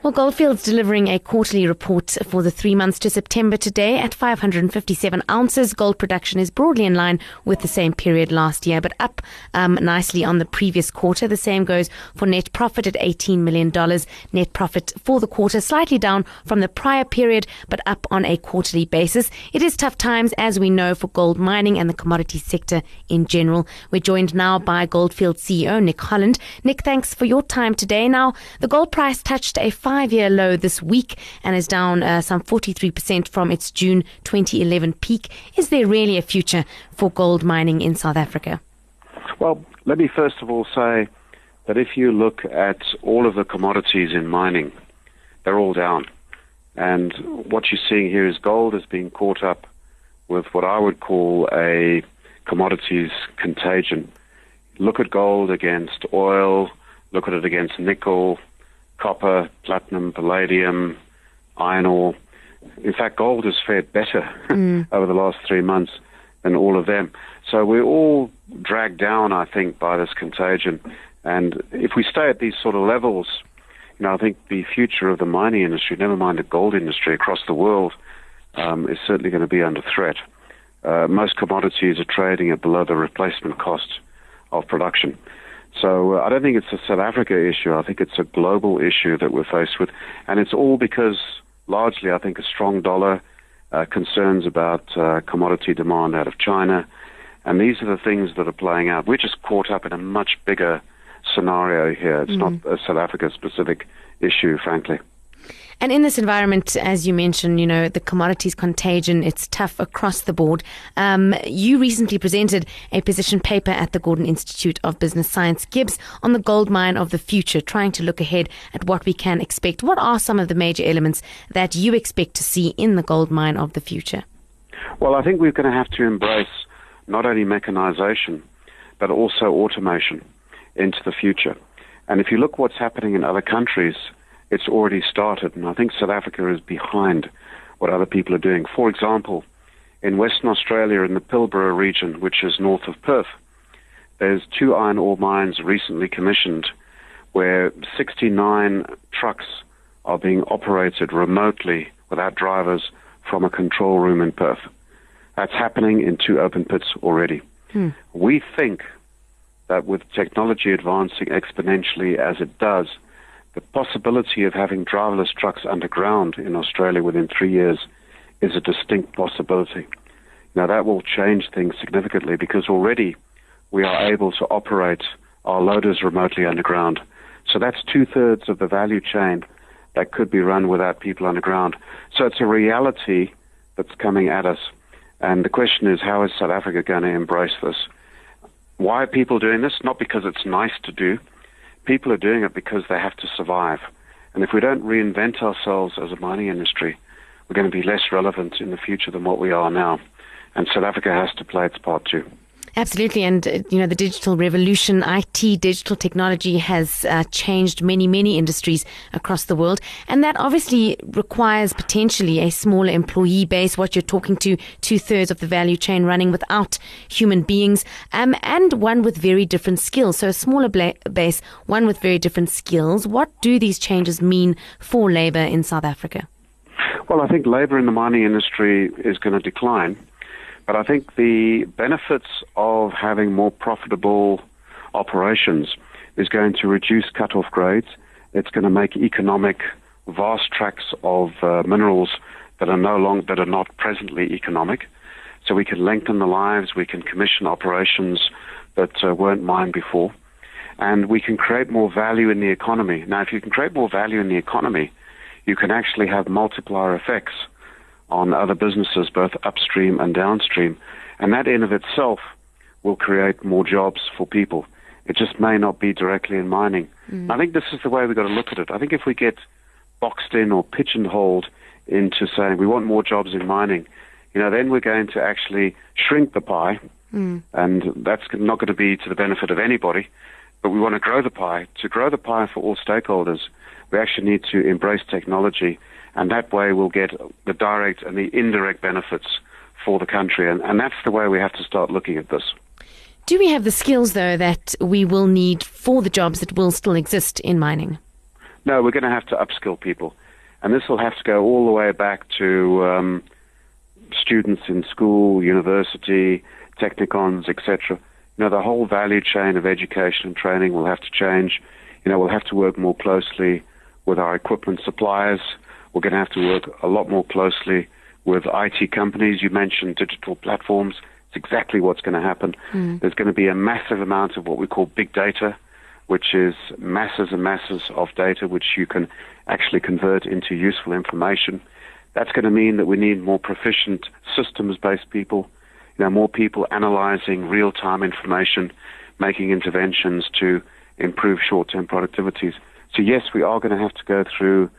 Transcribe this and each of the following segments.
Well, Goldfields delivering a quarterly report for the three months to September today at 557 ounces. Gold production is broadly in line with the same period last year, but up um, nicely on the previous quarter. The same goes for net profit at $18 million. Net profit for the quarter slightly down from the prior period, but up on a quarterly basis. It is tough times, as we know, for gold mining and the commodity sector in general. We're joined now by Goldfield CEO Nick Holland. Nick, thanks for your time today. Now, the gold price touched a five year low this week and is down uh, some 43% from its June 2011 peak. Is there really a future for gold mining in South Africa? Well, let me first of all say that if you look at all of the commodities in mining, they're all down. And what you're seeing here is gold is being caught up with what I would call a commodities contagion. Look at gold against oil, look at it against nickel, copper, platinum, palladium, iron ore. In fact, gold has fared better mm. over the last three months than all of them. So we're all dragged down, I think, by this contagion. And if we stay at these sort of levels, you know, I think the future of the mining industry, never mind the gold industry across the world, um, is certainly going to be under threat. Uh, most commodities are trading at below the replacement cost of production. So uh, I don't think it's a South Africa issue. I think it's a global issue that we're faced with, and it's all because largely I think a strong dollar, uh, concerns about uh, commodity demand out of China, and these are the things that are playing out. We're just caught up in a much bigger scenario here. It's mm. not a South Africa specific issue, frankly. And in this environment, as you mentioned, you know, the commodities contagion, it's tough across the board. Um, you recently presented a position paper at the Gordon Institute of Business Science, GIBS, on the gold mine of the future, trying to look ahead at what we can expect. What are some of the major elements that you expect to see in the gold mine of the future? Well, I think we're going to have to embrace not only mechanization, but also automation into the future. And if you look what's happening in other countries, it's already started, and I think South Africa is behind what other people are doing. For example, in Western Australia, in the Pilbara region, which is north of Perth, there's two iron ore mines recently commissioned where 69 trucks are being operated remotely without drivers from a control room in Perth. That's happening in two open pits already. Hmm. We think that with technology advancing exponentially as it does, the possibility of having driverless trucks underground in Australia within three years is a distinct possibility. Now, that will change things significantly because already we are able to operate our loaders remotely underground. So that's two thirds of the value chain that could be run without people underground. So it's a reality that's coming at us. And the question is, how is South Africa going to embrace this? Why are people doing this? Not because it's nice to do, people are doing it because they have to survive. And if we don't reinvent ourselves as a mining industry, we're going to be less relevant in the future than what we are now. And South Africa has to play its part too. Absolutely, and uh, you know the digital revolution, IT, digital technology has uh, changed many, many industries across the world, and that obviously requires potentially a smaller employee base. What you're talking to, two thirds of the value chain running without human beings, um, and one with very different skills. So a smaller bla- base, one with very different skills. What do these changes mean for labour in South Africa? Well, I think labour in the mining industry is going to decline but I think the benefits of having more profitable operations is going to reduce cut-off grades. It's going to make economic vast tracts of uh, minerals that are no long that are not presently economic. So we can lengthen the lives, we can commission operations that uh, weren't mined before, and we can create more value in the economy. Now, if you can create more value in the economy, you can actually have multiplier effects on other businesses, both upstream and downstream. And that in of itself will create more jobs for people. It just may not be directly in mining. Mm. I think this is the way we've got to look at it. I think if we get boxed in or pigeonholed into saying we want more jobs in mining, you know, then we're going to actually shrink the pie, mm. and that's not going to be to the benefit of anybody. But we want to grow the pie. To grow the pie for all stakeholders, we actually need to embrace technology and that way we'll get the direct and the indirect benefits for the country. And, and that's the way we have to start looking at this. Do we have the skills, though, that we will need for the jobs that will still exist in mining? No, we're going to have to upskill people. And this will have to go all the way back to um, students in school, university, technikons, etc. You know, the whole value chain of education and training will have to change. You know, we'll have to work more closely with our equipment suppliers. We're going to have to work a lot more closely with IT companies. You mentioned digital platforms. It's exactly what's going to happen. Mm. There's going to be a massive amount of what we call big data, which is masses and masses of data which you can actually convert into useful information. That's going to mean that we need more proficient systems-based people, you know, more people analyzing real-time information, making interventions to improve short-term productivities. So yes, we are going to have to go through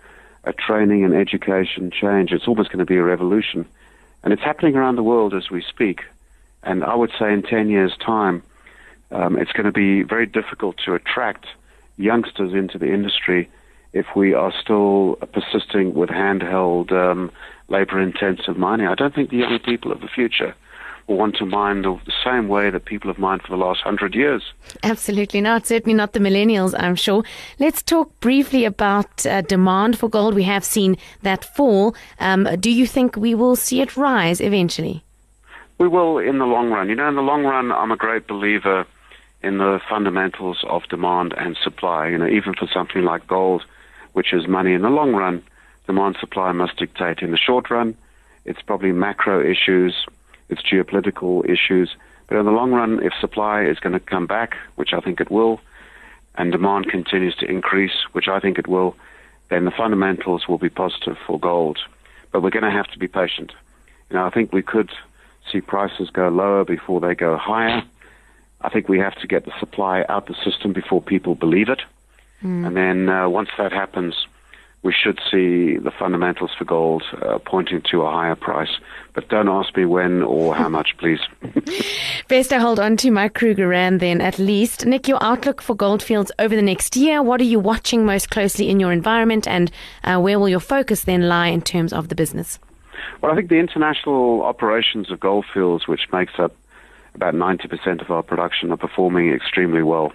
a training and education change. It's almost going to be a revolution. And it's happening around the world as we speak. And I would say in 10 years' time, um, it's going to be very difficult to attract youngsters into the industry if we are still persisting with handheld, um, labor intensive mining. I don't think the young people of the future want to mine the, the, same way that people have mined for the last hundred years. Absolutely not. Certainly not the millennials, I'm sure. Let's talk briefly about uh, demand for gold. We have seen that fall. Um, do you think we will see it rise eventually? We will in the long run. You know, in the long run, I'm a great believer in the fundamentals of demand and supply. You know, even for something like gold, which is money in the long run, demand supply must dictate. In the short run, it's probably macro issues, it's geopolitical issues. But in the long run, if supply is going to come back, which I think it will, and demand continues to increase, which I think it will, then the fundamentals will be positive for gold. But we're going to have to be patient. You know, I think we could see prices go lower before they go higher. I think we have to get the supply out the system before people believe it. Mm. And then uh, once that happens, we should see the fundamentals for gold uh, pointing to a higher price. But don't ask me when or how much, please. Best I hold on to my Krugerrand then, at least. Nick, your outlook for goldfields over the next year. What are you watching most closely in your environment, and uh, where will your focus then lie in terms of the business? Well, I think the international operations of goldfields, which makes up about 90% of our production, are performing extremely well.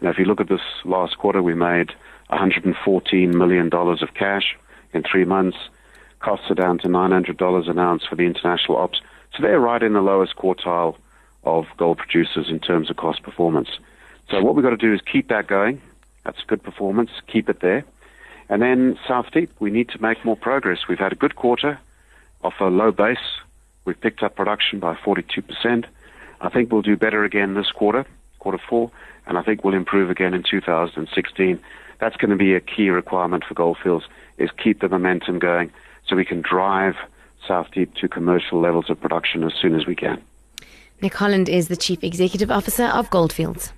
You know, if you look at this last quarter, we made $114 million of cash in three months. Costs are down to $900 an ounce for the international ops. So they're right in the lowest quartile of gold producers in terms of cost performance. So what we've got to do is keep that going. That's good performance. Keep it there. And then South Deep, we need to make more progress. We've had a good quarter off a low base. We've picked up production by 42%. I think we'll do better again this quarter, quarter four, and I think we'll improve again in 2016. That's going to be a key requirement for Goldfields is keep the momentum going so we can drive South Deep to commercial levels of production as soon as we can. Nick Holland is the Chief Executive Officer of Goldfields.